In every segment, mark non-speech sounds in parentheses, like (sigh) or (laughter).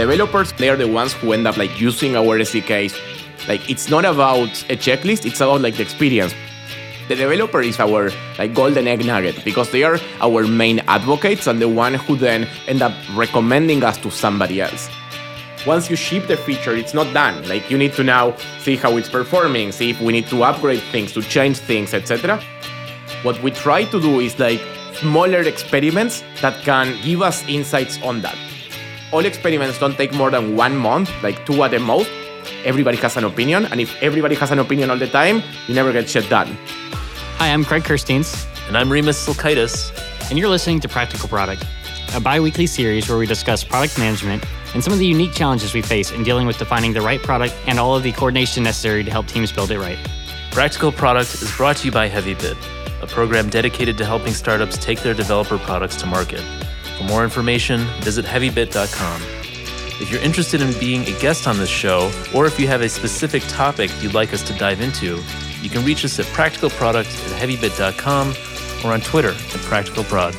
developers, they are the ones who end up like using our SDKs. Like it's not about a checklist, it's about like the experience. The developer is our like golden egg nugget because they are our main advocates and the one who then end up recommending us to somebody else. Once you ship the feature, it's not done. Like you need to now see how it's performing, see if we need to upgrade things, to change things, etc. What we try to do is like smaller experiments that can give us insights on that. All experiments don't take more than one month, like two at the most. Everybody has an opinion, and if everybody has an opinion all the time, you never get shit done. Hi, I'm Craig Kerstiens. And I'm Rimas Silkaitis. And you're listening to Practical Product, a bi weekly series where we discuss product management and some of the unique challenges we face in dealing with defining the right product and all of the coordination necessary to help teams build it right. Practical Product is brought to you by HeavyBit, a program dedicated to helping startups take their developer products to market. For more information, visit heavybit.com. If you're interested in being a guest on this show, or if you have a specific topic you'd like us to dive into, you can reach us at practicalproduct at heavybit.com or on Twitter at practicalprod.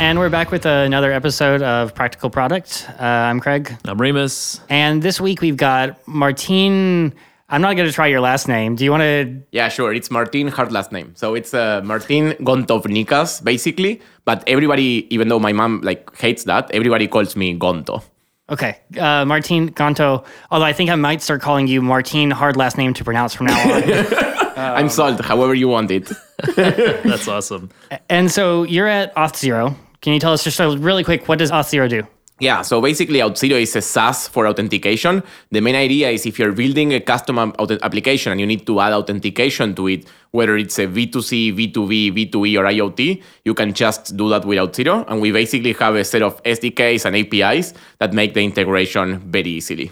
And we're back with another episode of Practical Product. Uh, I'm Craig. I'm Rimas. And this week we've got Martin. I'm not going to try your last name. Do you want to? Yeah, sure. It's Martin, hard last name. So it's uh, Martin Gontovnikas, basically. But everybody, even though my mom like hates that, everybody calls me Gonto. Okay, uh, Martin Gonto. Although I think I might start calling you Martin, hard last name to pronounce from now on. (laughs) I'm sold, however you want it. (laughs) That's awesome. And so you're at Auth0. Can you tell us just really quick what does Auth0 do? Yeah, so basically Auth0 is a SaaS for authentication. The main idea is if you're building a custom application and you need to add authentication to it, whether it's a B2C, B2B, B2E, or IoT, you can just do that with Auth0. And we basically have a set of SDKs and APIs that make the integration very easily.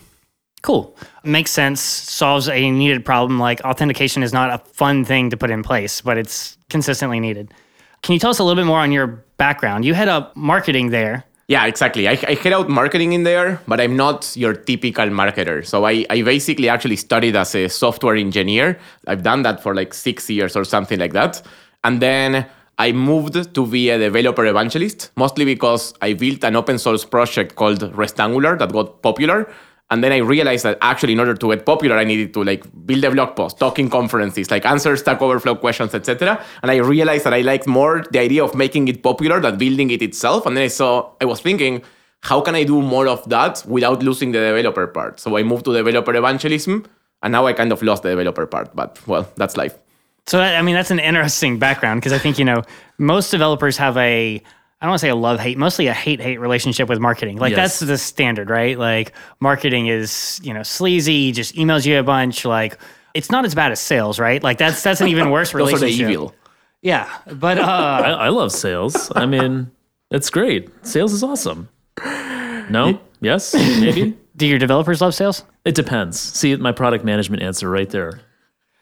Cool. Makes sense. Solves a needed problem. Like authentication is not a fun thing to put in place, but it's consistently needed. Can you tell us a little bit more on your background? You head up marketing there. Yeah, exactly. I, I head out marketing in there, but I'm not your typical marketer. So I, I basically actually studied as a software engineer. I've done that for like six years or something like that. And then I moved to be a developer evangelist, mostly because I built an open source project called Restangular that got popular. And then I realized that actually, in order to get popular, I needed to like build a blog post, talk in conferences, like answer Stack Overflow questions, etc. And I realized that I liked more the idea of making it popular than building it itself. And then I saw, I was thinking, how can I do more of that without losing the developer part? So I moved to developer evangelism, and now I kind of lost the developer part. But well, that's life. So I mean, that's an interesting background because I think you know most developers have a I don't want to say a love hate, mostly a hate hate relationship with marketing. Like yes. that's the standard, right? Like marketing is, you know, sleazy, just emails you a bunch. Like it's not as bad as sales, right? Like that's that's an even worse relationship. (laughs) Those are the evil. Yeah, but uh, (laughs) I, I love sales. I mean, it's great. Sales is awesome. No? Yes? Maybe? (laughs) Do your developers love sales? It depends. See my product management answer right there.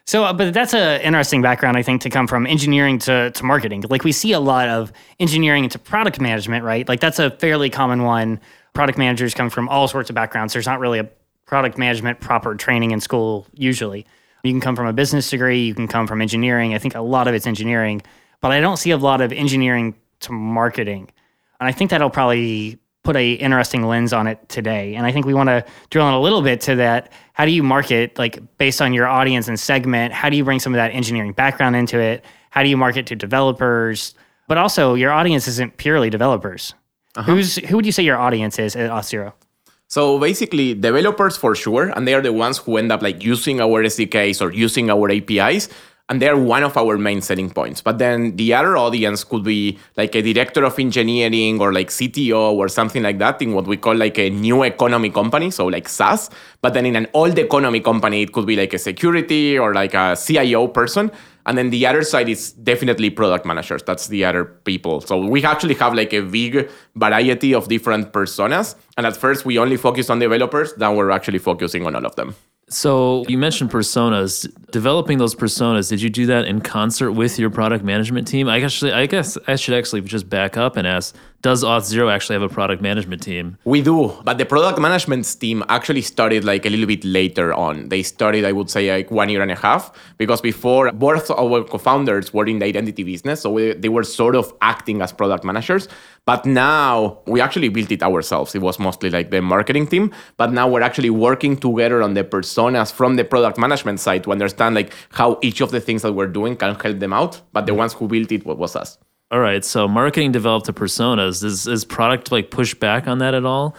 So, uh, but that's an interesting background, I think, to come from engineering to, to marketing. Like we see a lot of engineering into product management, right? Like that's a fairly common one. Product managers come from all sorts of backgrounds. There's not really a product management proper training in school usually. You can come from a business degree, you can come from engineering. I think a lot of it's engineering, but I don't see a lot of engineering to marketing. And I think that'll probably put a interesting lens on it today. And I think we want to drill in a little bit to that. How do you market like based on your audience and segment? How do you bring some of that engineering background into it? How do you market to developers? But also your audience isn't purely developers. Uh-huh. Who's who would you say your audience is at Auth0? So basically, developers for sure, and they are the ones who end up like using our SDKs or using our APIs and they're one of our main selling points. But then the other audience could be like a director of engineering or like CTO or something like that in what we call like a new economy company, so like SaaS. But then in an old economy company, it could be like a security or like a CIO person. And then the other side is definitely product managers. That's the other people. So we actually have like a big variety of different personas. And at first, we only focus on developers. Now we're actually focusing on all of them. So you mentioned personas. Developing those personas, did you do that in concert with your product management team? I actually, I guess I should actually just back up and ask: Does Auth0 actually have a product management team? We do, but the product management team actually started like a little bit later on. They started, I would say, like one year and a half, because before both our co-founders were in the identity business, so we, they were sort of acting as product managers. But now we actually built it ourselves. It was mostly like the marketing team, but now we're actually working together on the personas from the product management side to understand like how each of the things that we're doing can help them out. But the mm-hmm. ones who built it was us. All right. So marketing developed to personas. Is is product like push back on that at all?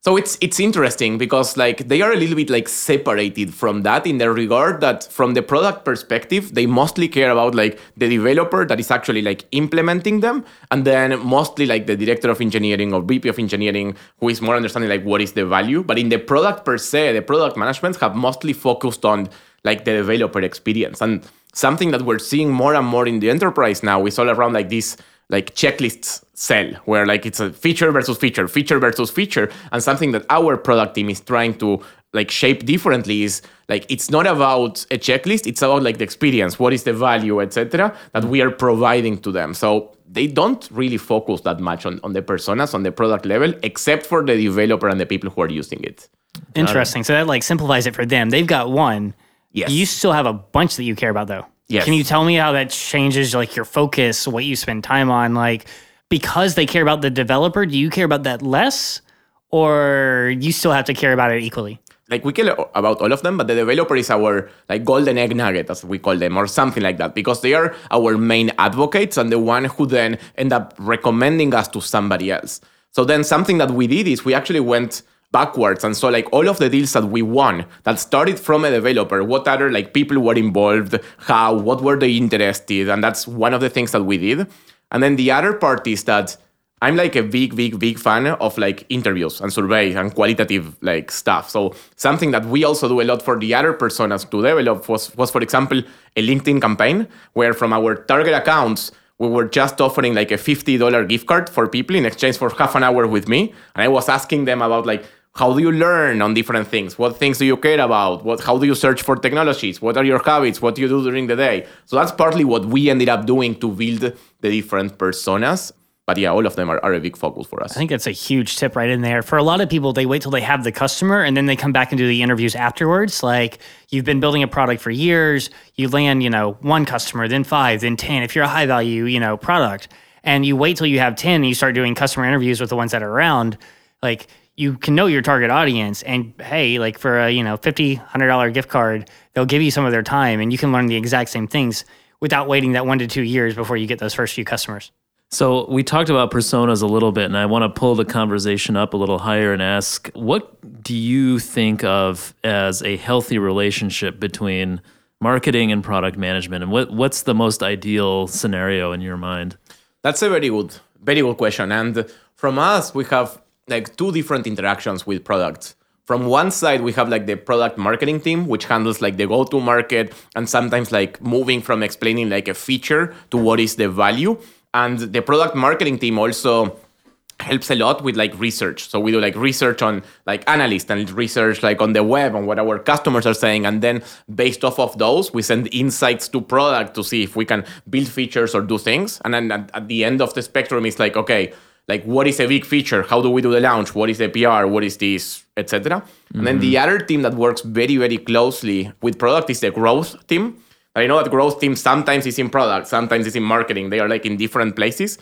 So it's it's interesting because like they are a little bit like separated from that in the regard that from the product perspective they mostly care about like the developer that is actually like implementing them and then mostly like the director of engineering or VP of engineering who is more understanding like what is the value but in the product per se the product management have mostly focused on like the developer experience and something that we're seeing more and more in the enterprise now is all around like this like checklists sell where like it's a feature versus feature feature versus feature and something that our product team is trying to like shape differently is like it's not about a checklist it's about like the experience what is the value etc that we are providing to them so they don't really focus that much on, on the personas on the product level except for the developer and the people who are using it Interesting. So that like simplifies it for them. They've got one. Yes. You still have a bunch that you care about though. Yes. Can you tell me how that changes like your focus, what you spend time on? Like because they care about the developer, do you care about that less? Or you still have to care about it equally? like we care about all of them, but the developer is our like golden egg nugget, as we call them, or something like that, because they are our main advocates and the one who then end up recommending us to somebody else. So then something that we did is we actually went backwards. And saw like all of the deals that we won that started from a developer what other like people were involved how what were they interested and that's one of the things that we did. And then the other part is that i'm like a big big big fan of like interviews and surveys and qualitative like stuff. So something that we also do a lot for the other personas to develop was was for example a linkedin campaign where from our target accounts we were just offering like a $50 gift card for people in exchange for half an hour with me. And i was asking them about like how do you learn on different things? What things do you care about? What how do you search for technologies? What are your habits? What do you do during the day? So that's partly what we ended up doing to build the different personas. But yeah all of them are, are a big focus for us. I think that's a huge tip right in there. For a lot of people, they wait till they have the customer and then they come back and do the interviews afterwards. Like you've been building a product for years, you land, you know, one customer, then five, then 10. If you're a high value, you know, product and you wait till you have 10 and you start doing customer interviews with the ones that are around, like you can know your target audience and hey, like for a, you know, 50, $100 gift card, they'll give you some of their time and you can learn the exact same things without waiting that one to two years before you get those first few customers. So we talked about personas a little bit, and I want to pull the conversation up a little higher and ask, what do you think of as a healthy relationship between marketing and product management, and what what's the most ideal scenario in your mind? That's a very good, very good question. And from us, we have like two different interactions with products. From one side, we have like the product marketing team, which handles like the go-to market and sometimes like moving from explaining like a feature to what is the value. And the product marketing team also helps a lot with like research. So we do like research on like analysts and research like on the web on what our customers are saying. And then based off of those, we send insights to product to see if we can build features or do things. And then at, at the end of the spectrum, it's like, okay, like what is a big feature? How do we do the launch? What is the PR? What is this, etc. And then the mm-hmm. other team that works very, very closely with product is the growth team. I know that growth team sometimes is in product, sometimes it's in marketing. They are like in different places.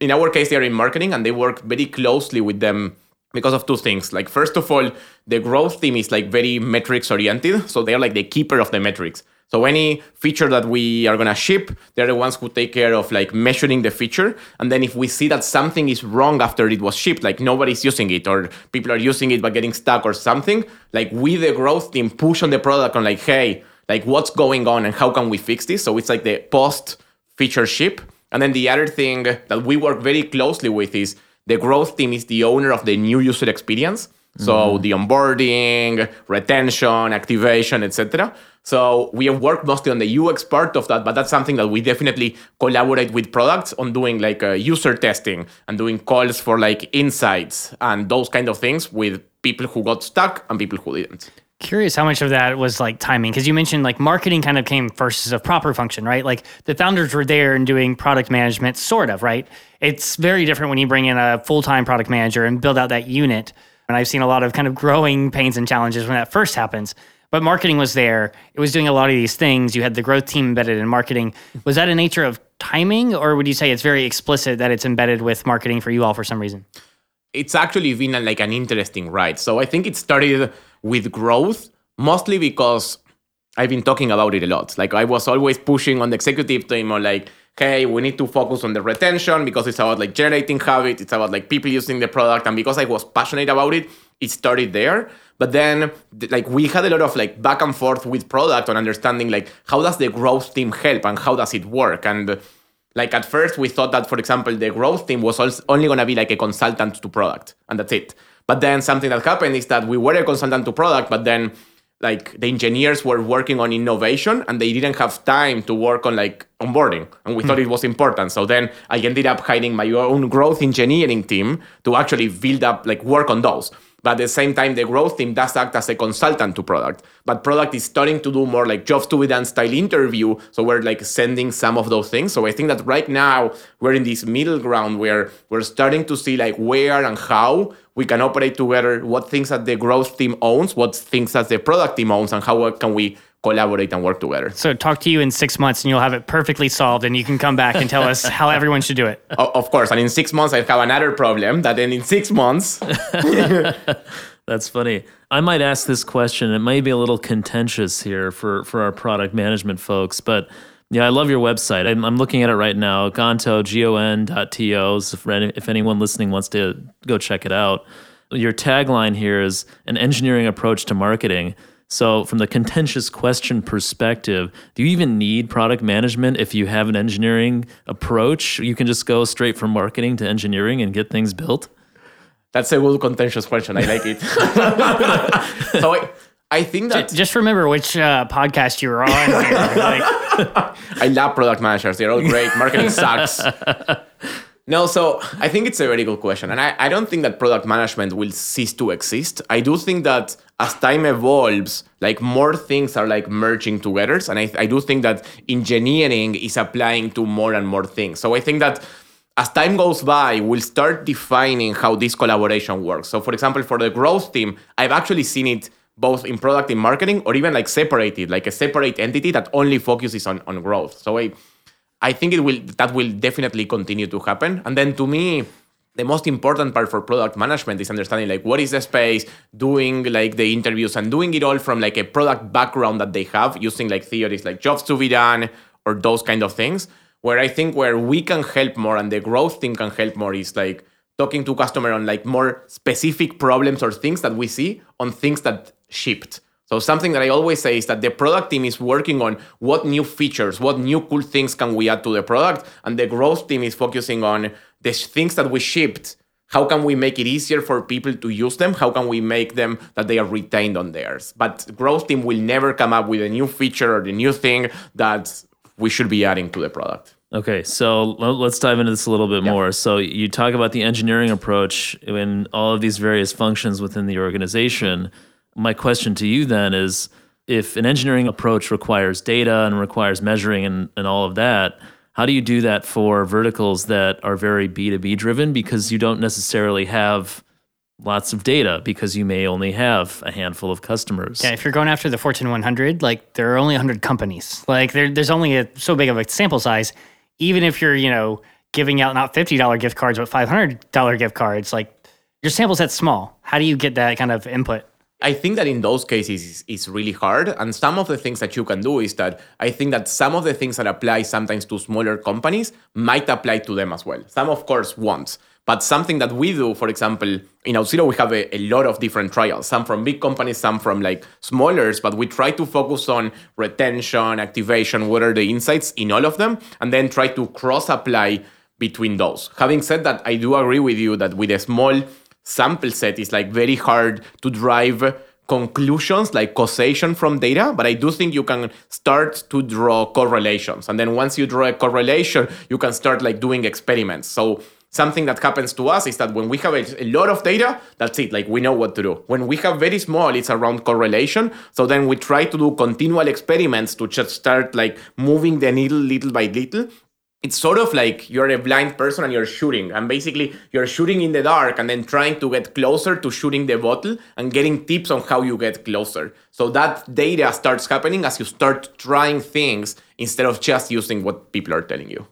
In our case, they are in marketing and they work very closely with them because of two things. Like, first of all, the growth team is like very metrics oriented. So they are like the keeper of the metrics. So any feature that we are gonna ship, they're the ones who take care of like measuring the feature. And then if we see that something is wrong after it was shipped, like nobody's using it or people are using it but getting stuck or something, like we the growth team push on the product on like, hey, like what's going on and how can we fix this? So it's like the post feature ship. And then the other thing that we work very closely with is the growth team is the owner of the new user experience. So the onboarding, retention, activation, etc. So we have worked mostly on the UX part of that, but that's something that we definitely collaborate with products on doing like uh, user testing and doing calls for like insights and those kind of things with people who got stuck and people who didn't. Curious how much of that was like timing because you mentioned like marketing kind of came first as a proper function, right? Like the founders were there and doing product management, sort of, right? It's very different when you bring in a full time product manager and build out that unit. And I've seen a lot of kind of growing pains and challenges when that first happens. But marketing was there. It was doing a lot of these things. You had the growth team embedded in marketing. Was that a nature of timing, or would you say it's very explicit that it's embedded with marketing for you all for some reason? It's actually been like an interesting ride. So I think it started with growth, mostly because I've been talking about it a lot. Like I was always pushing on the executive team on like, hey, we need to focus on the retention because it's about like generating habit, it's about like people using the product. And because I was passionate about it, it started there. But then like we had a lot of like back and forth with product on understanding like how does the growth team help and how does it work? And like at first we thought that for example the growth team was only going to be like a consultant to product and that's it. But then something that happened is that we were a consultant to product, but then like the engineers were working on innovation and they didn't have time to work on like onboarding. And we mm. thought it was important. So then i ended up hiring my own growth engineering team to actually build up like work on those but at the same time, the growth team does act as a consultant to product. But product is starting to do more like jobs to be done style interview. So we're like sending some of those things. So I think that right now we're in this middle ground where we're starting to see like where and how we can operate together, what things that the growth team owns, what things that the product team owns, and how can we collaborate and work together. So talk to you in six months and you'll have it perfectly solved and you can come back and tell us how everyone should do it. (laughs) of course. And in six months, I have another problem that then in six months. (laughs) (laughs) That's funny. I might ask this question. It might be a little contentious here for, for our product management folks, but yeah, I love your website. I'm, I'm looking at it right now. Gonto, G-O-N.to. If, if anyone listening wants to go check it out. Your tagline here is an engineering approach to marketing. So, from the contentious question perspective, do you even need product management if you have an engineering approach? You can just go straight from marketing to engineering and get things built? That's a good contentious question. I like it. (laughs) so, I, I think that. Just remember which uh, podcast you were on. like... (laughs) I love product managers. They're all great. Marketing sucks. (laughs) No, so I think it's a very good question. And I, I don't think that product management will cease to exist. I do think that as time evolves, like more things are like merging together. And I, I do think that engineering is applying to more and more things. So I think that as time goes by, we'll start defining how this collaboration works. So for example, for the growth team, I've actually seen it both in product in marketing or even like separated, like a separate entity that only focuses on, on growth. So I I think it will that will definitely continue to happen. And then to me, the most important part for product management is understanding like what is the space, doing like the interviews and doing it all from like a product background that they have, using like theories like jobs to be done or those kind of things. Where I think where we can help more and the growth team can help more is like talking to customer on like more specific problems or things that we see on things that shipped. So something that I always say is that the product team is working on what new features, what new cool things can we add to the product, and the growth team is focusing on the things that we shipped. How can we make it easier for people to use them? How can we make them that they are retained on theirs? But growth team will never come up with a new feature or the new thing that we should be adding to the product. Okay, so let's dive into this a little bit yeah. more. So you talk about the engineering approach in all of these various functions within the organization. My question to you then is if an engineering approach requires data and requires measuring and, and all of that, how do you do that for verticals that are very B2B driven because you don't necessarily have lots of data because you may only have a handful of customers. Yeah, if you're going after the Fortune 100, like there are only 100 companies. Like there, there's only a, so big of a sample size. Even if you're, you know, giving out not $50 gift cards but $500 gift cards, like your sample set's small. How do you get that kind of input? I think that in those cases it's really hard. And some of the things that you can do is that I think that some of the things that apply sometimes to smaller companies might apply to them as well. Some, of course, won't. But something that we do, for example, in Auth0, we have a, a, lot of different trials, some from big companies, some from like smallers, but we try to focus on retention, activation, what are the insights in all of them, and then try to cross apply between those. Having said that, I do agree with you that with a small sample set is like very hard to drive conclusions like causation from data, but I do think you can start to draw correlations. And then once you draw a correlation, you can start like doing experiments. So something that happens to us is that when we have a, lot of data, that's it. Like we know what to do. When we have very small, it's around correlation. So then we try to do continual experiments to just start like moving the needle little by little. It's sort of like you're a blind person and you're shooting. And basically, you're shooting in the dark and then trying to get closer to shooting the bottle and getting tips on how you get closer. So that data starts happening as you start trying things instead of just using what people are telling you.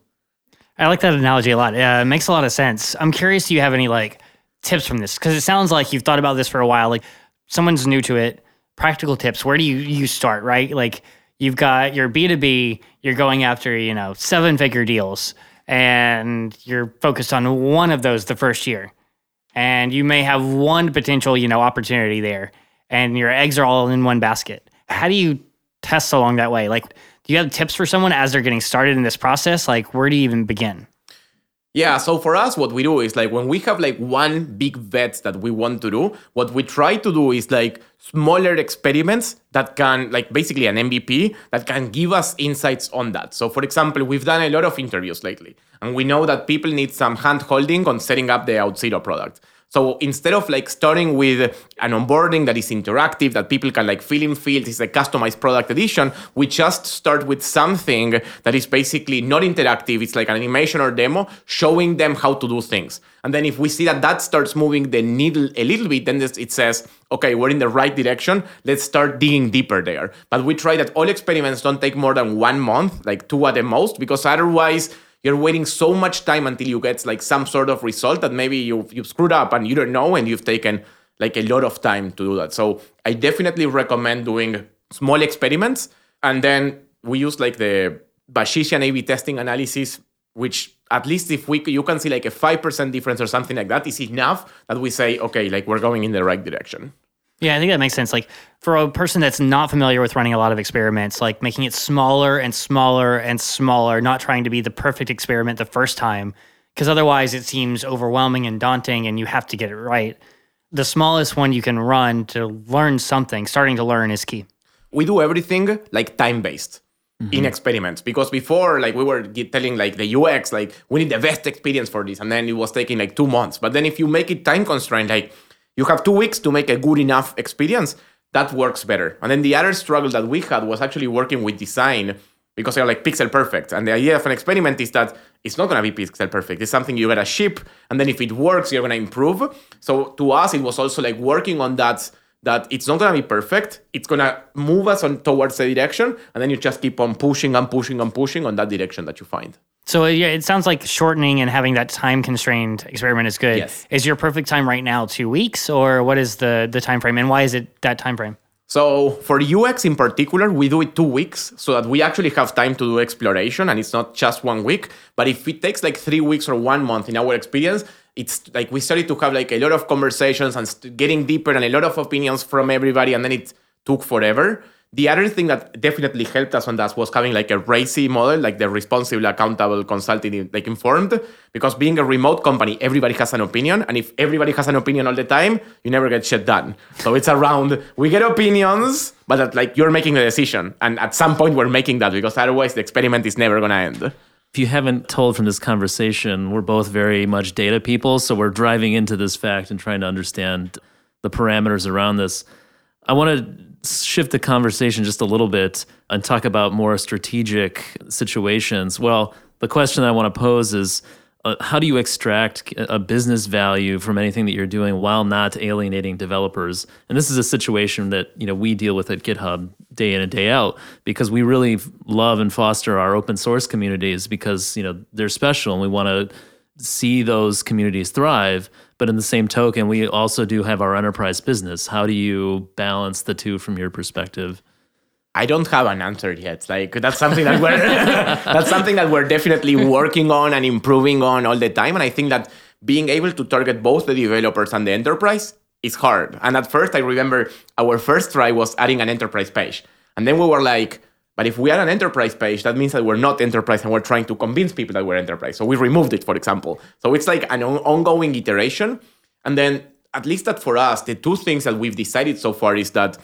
I like that analogy a lot. Yeah, it makes a lot of sense. I'm curious, do you have any like tips from this? Because it sounds like you've thought about this for a while. Like someone's new to it. Practical tips. Where do you you start? Right, like you've got your B2B. You're going after you know seven figure deals, and you're focused on one of those the first year, and you may have one potential you know opportunity there, and your eggs are all in one basket. How do you test along that way? Like do you have tips for someone as they're getting started in this process? Like, where do you even begin? Yeah, so for us, what we do is like when we have like one big bet that we want to do, what we try to do is like smaller experiments that can, like basically an MVP, that can give us insights on that. So, for example, we've done a lot of interviews lately, and we know that people need some hand holding on setting up the Auth0 product. So instead of like starting with an onboarding that is interactive, that people can like fill in fields, it's a customized product edition, we just start with something that is basically not interactive. It's like an animation or demo showing them how to do things. And then if we see that that starts moving the needle a little bit, then it says, okay, we're in the right direction. Let's start digging deeper there. But we try that all experiments don't take more than one month, like two at the most, because otherwise, you're waiting so much time until you get like some sort of result that maybe you've, you've screwed up and you don't know and you've taken like a lot of time to do that. So I definitely recommend doing small experiments. And then we use like the Bayesian A-B testing analysis, which at least if we you can see like a 5% difference or something like that is enough that we say, okay, like we're going in the right direction. Yeah, I think that makes sense. Like for a person that's not familiar with running a lot of experiments, like making it smaller and smaller and smaller, not trying to be the perfect experiment the first time, because otherwise it seems overwhelming and daunting and you have to get it right. The smallest one you can run to learn something, starting to learn is key. We do everything like time based. Mm-hmm. in experiments because before like we were telling like the ux like we need the best experience for this and then it was taking like two months but then if you make it time constrained like you have two weeks to make a good enough experience. That works better. And then the other struggle that we had was actually working with design because they're like pixel perfect. And the idea of an experiment is that it's not going to be pixel perfect. It's something you got to ship. And then if it works, you're going to improve. So to us, it was also like working on that that it's not going to be perfect. It's going to move us on towards a direction. And then you just keep on pushing and pushing and pushing on that direction that you find. So uh, yeah, it sounds like shortening and having that time constrained experiment is good. Yes. Is your perfect time right now two weeks, or what is the the time frame, and why is it that time frame? So for UX in particular, we do it two weeks so that we actually have time to do exploration, and it's not just one week. But if it takes like three weeks or one month in our experience, it's like we started to have like a lot of conversations and getting deeper and a lot of opinions from everybody, and then it took forever. The other thing that definitely helped us on that was having like a RACI model, like the responsible, accountable, consulting, like informed. Because being a remote company, everybody has an opinion, and if everybody has an opinion all the time, you never get shit done. So it's around we get opinions, but that, like you're making the decision, and at some point we're making that because otherwise the experiment is never gonna end. If you haven't told from this conversation, we're both very much data people, so we're driving into this fact and trying to understand the parameters around this. I want to shift the conversation just a little bit and talk about more strategic situations. Well, the question I want to pose is uh, how do you extract a business value from anything that you're doing while not alienating developers? And this is a situation that you know we deal with at GitHub day in and day out because we really love and foster our open source communities because you know they're special and we want to see those communities thrive. But in the same token, we also do have our enterprise business. How do you balance the two from your perspective? I don't have an answer yet. Like that's something that we're (laughs) that's something that we're definitely working on and improving on all the time. And I think that being able to target both the developers and the enterprise is hard. And at first, I remember our first try was adding an enterprise page, and then we were like, but if we add an enterprise page, that means that we're not enterprise and we're trying to convince people that we're enterprise. So we removed it, for example. So it's like an ongoing iteration. And then, at least that for us, the two things that we've decided so far is that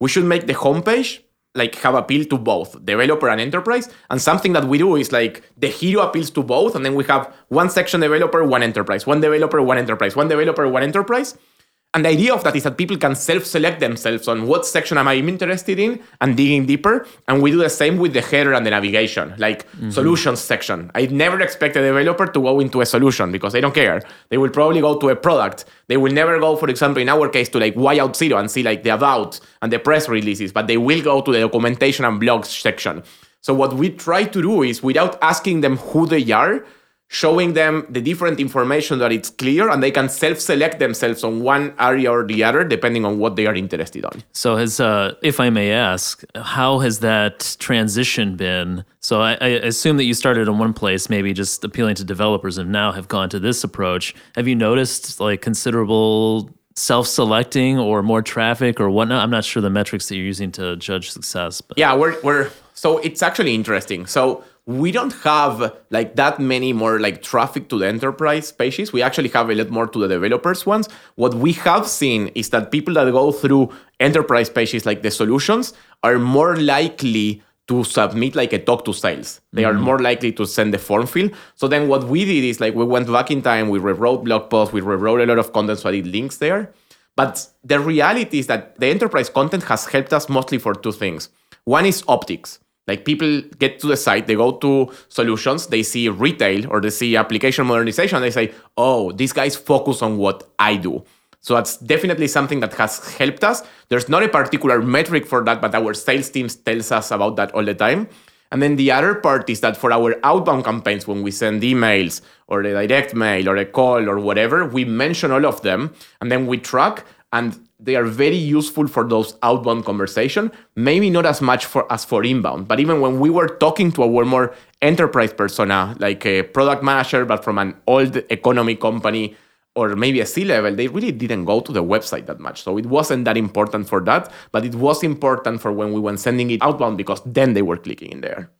we should make the homepage like have appeal to both developer and enterprise. And something that we do is like the hero appeals to both, and then we have one section developer, one enterprise, one developer, one enterprise, one developer, one enterprise. And the idea of that is that people can self-select themselves on what section am I interested in and digging deeper. And we do the same with the header and the navigation, like mm-hmm. solutions section. I never expect a developer to go into a solution because they don't care. They will probably go to a product. They will never go, for example, in our case, to like Why Auth0 and see like the about and the press releases, but they will go to the documentation and blogs section. So what we try to do is without asking them who they are, showing them the different information that it's clear and they can self-select themselves on one area or the other depending on what they are interested on. So has uh, if i may ask how has that transition been? So I, I, assume that you started in one place maybe just appealing to developers and now have gone to this approach. Have you noticed like considerable self-selecting or more traffic or whatnot? I'm not sure the metrics that you're using to judge success but. yeah we're, we're so it's actually interesting. So we don't have like that many more like traffic to the enterprise pages. We actually have a lot more to the developers ones. What we have seen is that people that go through enterprise pages like the solutions are more likely to submit like a talk to sales. They mm-hmm. are more likely to send the form field. So then what we did is like we went back in time, we rewrote blog posts, we rewrote a lot of content so I did links there. But the reality is that the enterprise content has helped us mostly for two things. One is optics. Like people get to the site, they go to solutions, they see retail or they see application modernization, they say, oh, these guys focus on what I do. So that's definitely something that has helped us. There's not a particular metric for that, but our sales teams tells us about that all the time. And then the other part is that for our outbound campaigns, when we send emails or a direct mail or a call or whatever, we mention all of them and then we track and they are very useful for those outbound conversation maybe not as much for as for inbound but even when we were talking to our more enterprise persona like a product manager but from an old economy company or maybe a C level, they really didn't go to the website that much. So it wasn't that important for that, but it was important for when we went sending it outbound because then they were clicking in there.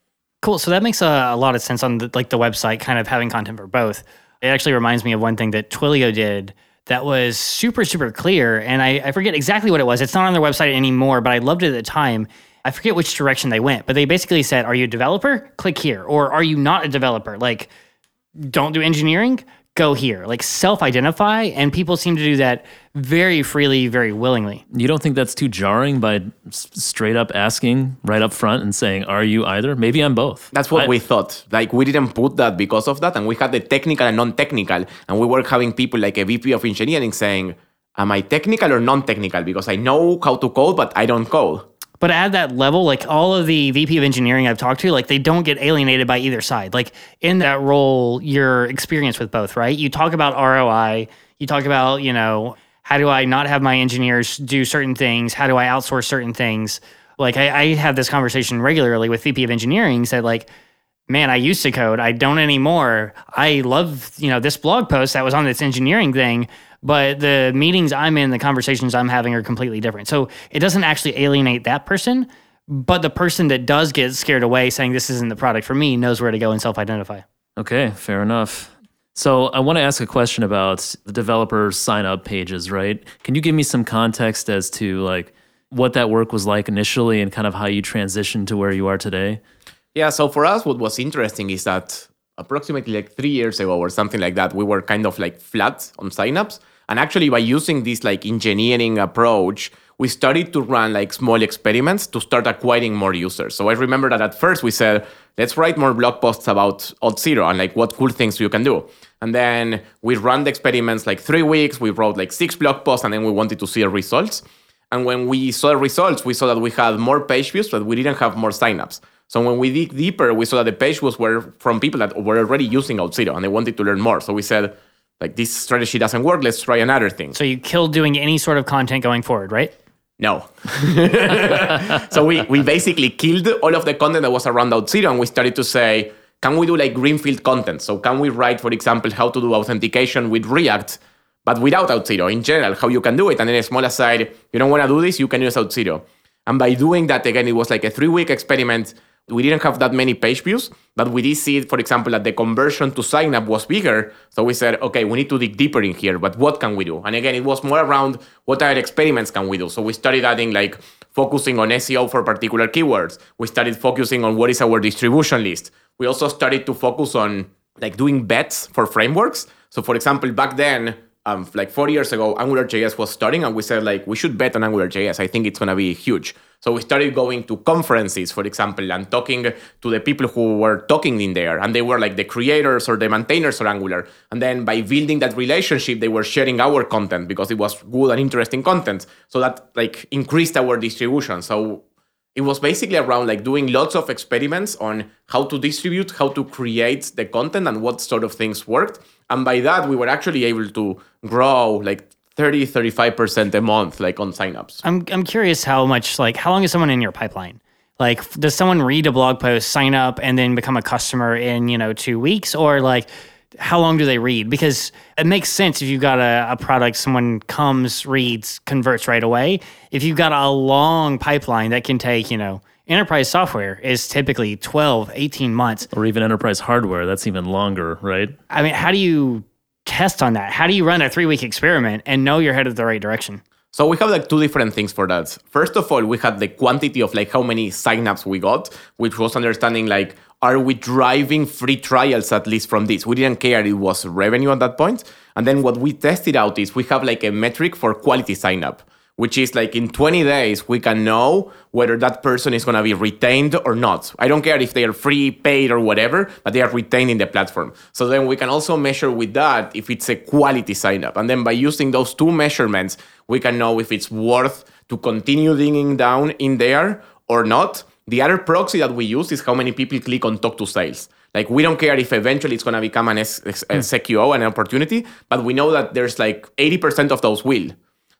Cool. So that makes a, a lot of sense on the, like the website, kind of having content for both. It actually reminds me of one thing that Twilio did that was super, super clear. And I, I forget exactly what it was. It's not on their website anymore, but I loved it at the time. I forget which direction they went, but they basically said, Are you a developer? Click here. Or are you not a developer? Like, don't do engineering? Go here, like self identify. And people seem to do that very freely, very willingly. You don't think that's too jarring by straight up asking right up front and saying, Are you either? Maybe I'm both. That's what I, we thought. Like, we didn't put that because of that. And we had the technical and non technical. And we were having people like a VP of engineering saying, Am I technical or non technical? Because I know how to code, but I don't code. But at that level, like all of the VP of engineering I've talked to, like they don't get alienated by either side. Like in that role, you're experienced with both, right? You talk about ROI, you talk about, you know, how do I not have my engineers do certain things? How do I outsource certain things? Like I, I have this conversation regularly with VP of engineering said like, man, I used to code. I don't anymore. I love, you know, this blog post that was on this engineering thing but the meetings I'm in, the conversations I'm having are completely different. So it doesn't actually alienate that person, but the person that does get scared away saying this isn't the product for me knows where to go and self identify. Okay, fair enough. So I want to ask a question about the developer sign up pages, right? Can you give me some context as to like what that work was like initially and kind of how you transitioned to where you are today? Yeah, so for us what was interesting is that approximately like 3 years ago or something like that, we were kind of like flat on signups and actually, by using this like engineering approach, we started to run like small experiments to start acquiring more users. So I remember that at first we said, let's write more blog posts about Auth0 and like what cool things you can do. And then we ran the experiments like three weeks. We wrote like six blog posts and then we wanted to see the results. And when we saw the results, we saw that we had more page views, but we didn't have more signups. So when we dig deeper, we saw that the page was were from people that were already using Auth0 and they wanted to learn more. So we said, like this strategy doesn't work. Let's try another thing. So you killed doing any sort of content going forward right? No. (laughs) So we, we basically killed all of the content that was around Auth0 and we started to say can we do like greenfield content? So can we write for example how to do authentication with react but without Auth0 in general how you can do it? And then a small aside you don't want to do this you can use Auth0. And by doing that again it was like a three week experiment we didn't have that many page views, but we did see, for example, that the conversion to sign up was bigger. So we said, okay, we need to dig deeper in here, but what can we do? And again, it was more around what other experiments can we do. So we started adding like focusing on SEO for particular keywords. We started focusing on what is our distribution list. We also started to focus on like doing bets for frameworks. So for example, back then, um, like four years ago, AngularJS was starting, and we said like we should bet on AngularJS. I think it's gonna be huge. So we started going to conferences, for example, and talking to the people who were talking in there, and they were like the creators or the maintainers of Angular. And then by building that relationship, they were sharing our content because it was good and interesting content. So that like increased our distribution. So it was basically around like doing lots of experiments on how to distribute, how to create the content, and what sort of things worked. And by that, we were actually able to grow like 30, 35% a month, like on signups. I'm I'm curious how much like how long is someone in your pipeline? Like does someone read a blog post, sign up, and then become a customer in, you know, two weeks? Or like how long do they read? Because it makes sense if you've got a, a product, someone comes, reads, converts right away. If you've got a long pipeline that can take, you know, enterprise software is typically 12, 18 months. Or even enterprise hardware, that's even longer, right? I mean, how do you test on that? How do you run a three week experiment and know you're headed the right direction? So we have like two different things for that. First of all, we had the quantity of like how many signups we got, which was understanding like are we driving free trials at least from this? We didn't care it was revenue at that point. And then what we tested out is we have like a metric for quality sign up which is like in 20 days, we can know whether that person is going to be retained or not. I don't care if they are free, paid, or whatever, but they are retained in the platform. So then we can also measure with that if it's a quality sign up. And then by using those two measurements, we can know if it's worth to continue digging down in there or not. The other proxy that we use is how many people click on talk to sales. Like we don't care if eventually it's going to become an S- SQO, an opportunity, but we know that there's like 80% of those will.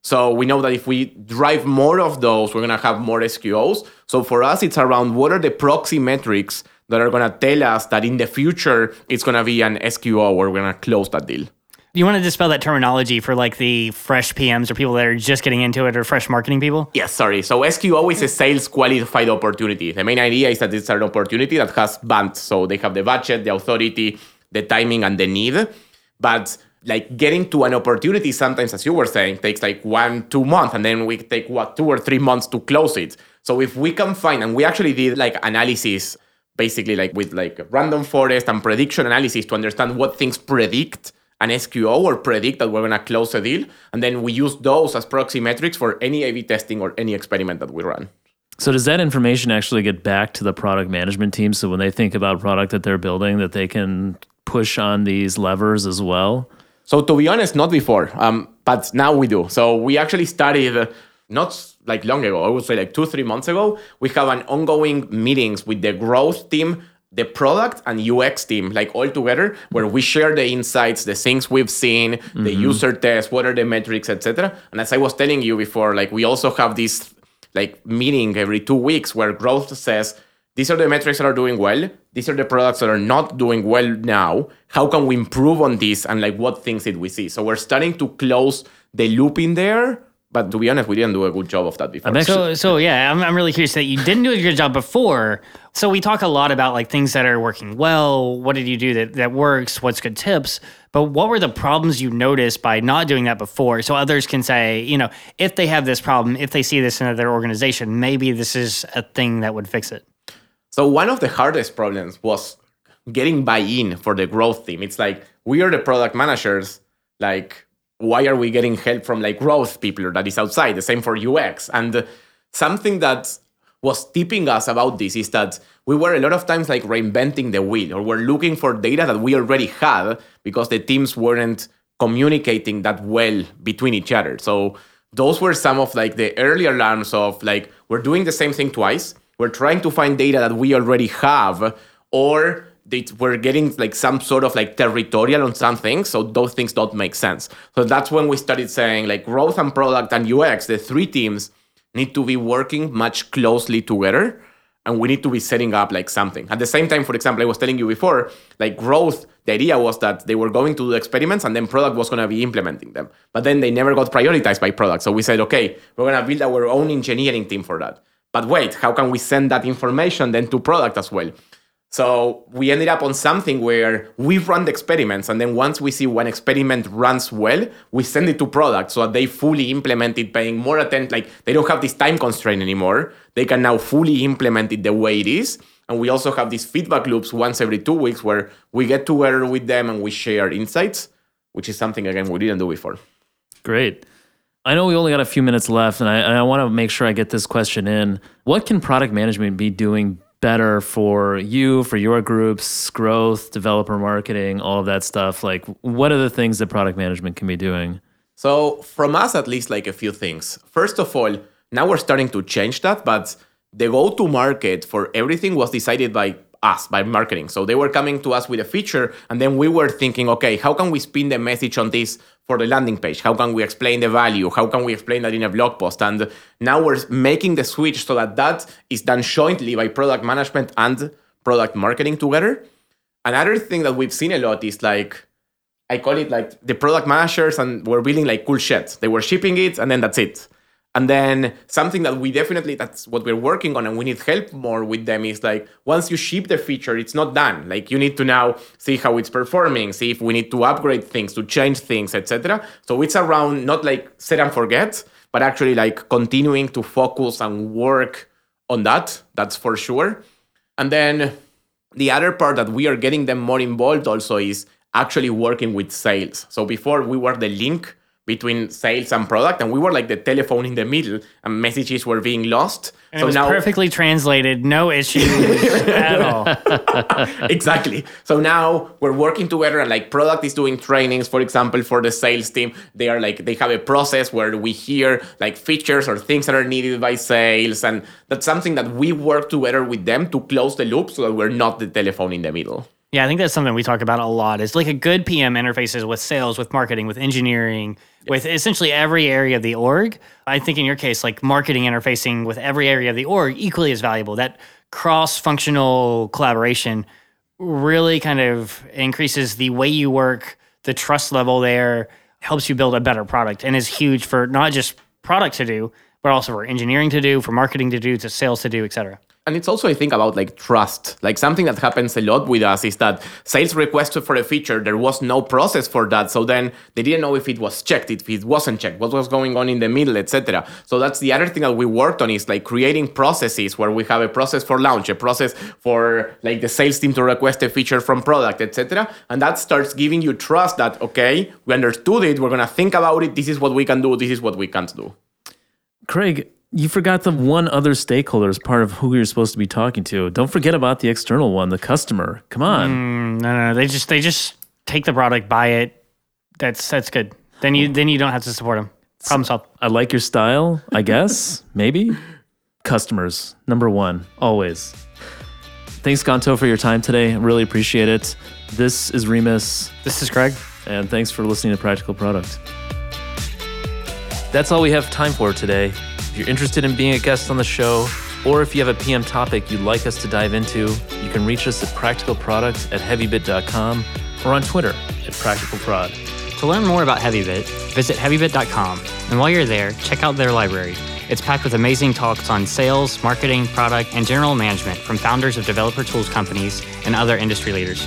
So we know that if we drive more of those, we're going to have more SQOs. So for us, it's around what are the proxy metrics that are going to tell us that in the future it's going to be an SQO or we're going to close that deal. You want to dispel that terminology for like the fresh PMs or people that are just getting into it or fresh marketing people? Yes, sorry. So SQO is a sales qualified opportunity. The main idea is that it's an opportunity that has BANT. So they have the budget, the authority, the timing, and the need. But like getting to an opportunity sometimes as you were saying takes like one two months and then we take what two or three months to close it so if we can find and we actually did like analysis basically like with like random forest and prediction analysis to understand what things predict an SQO or predict that we're going to close a deal and then we use those as proxy metrics for any A/B testing or any experiment that we run. So does that information actually get back to the product management team so when they think about product that they're building that they can push on these levers as well? So to be honest, not before, um, but now we do. So we actually started not like long ago. I would say like two, three months ago. We have an ongoing meetings with the growth team, the product and UX team, like all together, where we share the insights, the things we've seen, mm-hmm. the user tests, what are the metrics, etc. And as I was telling you before, like we also have this like meeting every two weeks where growth says these are the metrics that are doing well these are the products that are not doing well now. How can we improve on this and like what things did we see? So we're starting to close the loop in there but to be honest we didn't do a good job of that before. So so yeah I'm, I'm really curious that you didn't do a good job before. So we talk a lot about like things that are working well. What did you do that, that works? What's good tips? But what were the problems you noticed by not doing that before? So others can say you know if they have this problem if they see this in their organization maybe this is a thing that would fix it so one of the hardest problems was getting buy-in for the growth team. It's like we are the product managers. Like, why are we getting help from like growth people that is outside? The same for UX. And something that was tipping us about this is that we were a lot of times like reinventing the wheel or we're looking for data that we already had because the teams weren't communicating that well between each other. So those were some of like the early alarms of like we're doing the same thing twice we're trying to find data that we already have or we're getting like some sort of like territorial on some things so those things don't make sense. So that's when we started saying like growth and product and ux the three teams need to be working much closely together and we need to be setting up like something. At the same time for example i was telling you before like growth the idea was that they were going to do experiments and then product was going to be implementing them. But then they never got prioritized by product. So we said okay we're going to build our own engineering team for that But wait, how can we send that information then to product as well? So we ended up on something where we run the experiments, and then once we see one experiment runs well, we send it to product so that they fully implement it, paying more attention. Like they don't have this time constraint anymore. They can now fully implement it the way it is. And we also have these feedback loops once every two weeks where we get together with them and we share insights, which is something again we didn't do before. Great. I know we only got a few minutes left, and I, I want to make sure I get this question in. What can product management be doing better for you, for your groups, growth, developer marketing, all of that stuff? Like, what are the things that product management can be doing? So, from us, at least, like a few things. First of all, now we're starting to change that, but the go to market for everything was decided by us by marketing. So they were coming to us with a feature, and then we were thinking, okay, how can we spin the message on this for the landing page? How can we explain the value? How can we explain that in a blog post? And now we're making the switch so that that is done jointly by product management and product marketing together. Another thing that we've seen a lot is like, I call it like the product managers, and we're building like cool shit. They were shipping it, and then that's it. And then something that we definitely that's what we're working on and we need help more with them is like once you ship the feature, it's not done. Like you need to now see how it's performing, see if we need to upgrade things, to change things, etc. So it's around not like set and forget, but actually like continuing to focus and work on that. That's for sure. And then the other part that we are getting them more involved also is actually working with sales. So before we were the link between sales and product, and we were like the telephone in the middle, and messages were being lost. And so it was now, perfectly translated, no issue (laughs) at all. (laughs) exactly. So now we're working together, and like product is doing trainings, for example, for the sales team. They are like they have a process where we hear like features or things that are needed by sales, and that's something that we work together with them to close the loop, so that we're not the telephone in the middle. Yeah, I think that's something we talk about a lot. Is like a good PM interfaces with sales, with marketing, with engineering, yes. with essentially every area of the org. I think in your case, like marketing interfacing with every area of the org equally as valuable. That cross-functional collaboration really kind of increases the way you work, the trust level there, helps you build a better product, and is huge for not just product to do, but also for engineering to do, for marketing to do, to sales to do, et cetera and it's also I think about like trust. Like something that happens a lot with us is that sales requested for a feature, there was no process for that. So then they didn't know if it was checked, if it wasn't checked, what was going on in the middle, etc. So that's the other thing that we worked on is like creating processes where we have a process for launch, a process for like the sales team to request a feature from product, etc. And that starts giving you trust that okay, we understood it, we're gonna think about it, this is what we can do, this is what we can't do. Craig, you forgot the one other stakeholder as part of who you're supposed to be talking to. Don't forget about the external one, the customer. Come on. Mm, no, no, no. They just they just take the product, buy it. That's that's good. Then you then you don't have to support them. Problem solved. I like your style. I guess (laughs) maybe. Customers number one always. Thanks, Ganto, for your time today. Really appreciate it. This is Rimas. This is Craig. And thanks for listening to Practical Product. That's all we have time for today you're interested in being a guest on the show, or if you have a PM topic you'd like us to dive into, you can reach us at practicalproduct at heavybit.com or on Twitter at practicalprod. To learn more about HeavyBit, visit heavybit.com. And while you're there, check out their library. It's packed with amazing talks on sales, marketing, product, and general management from founders of developer tools companies and other industry leaders.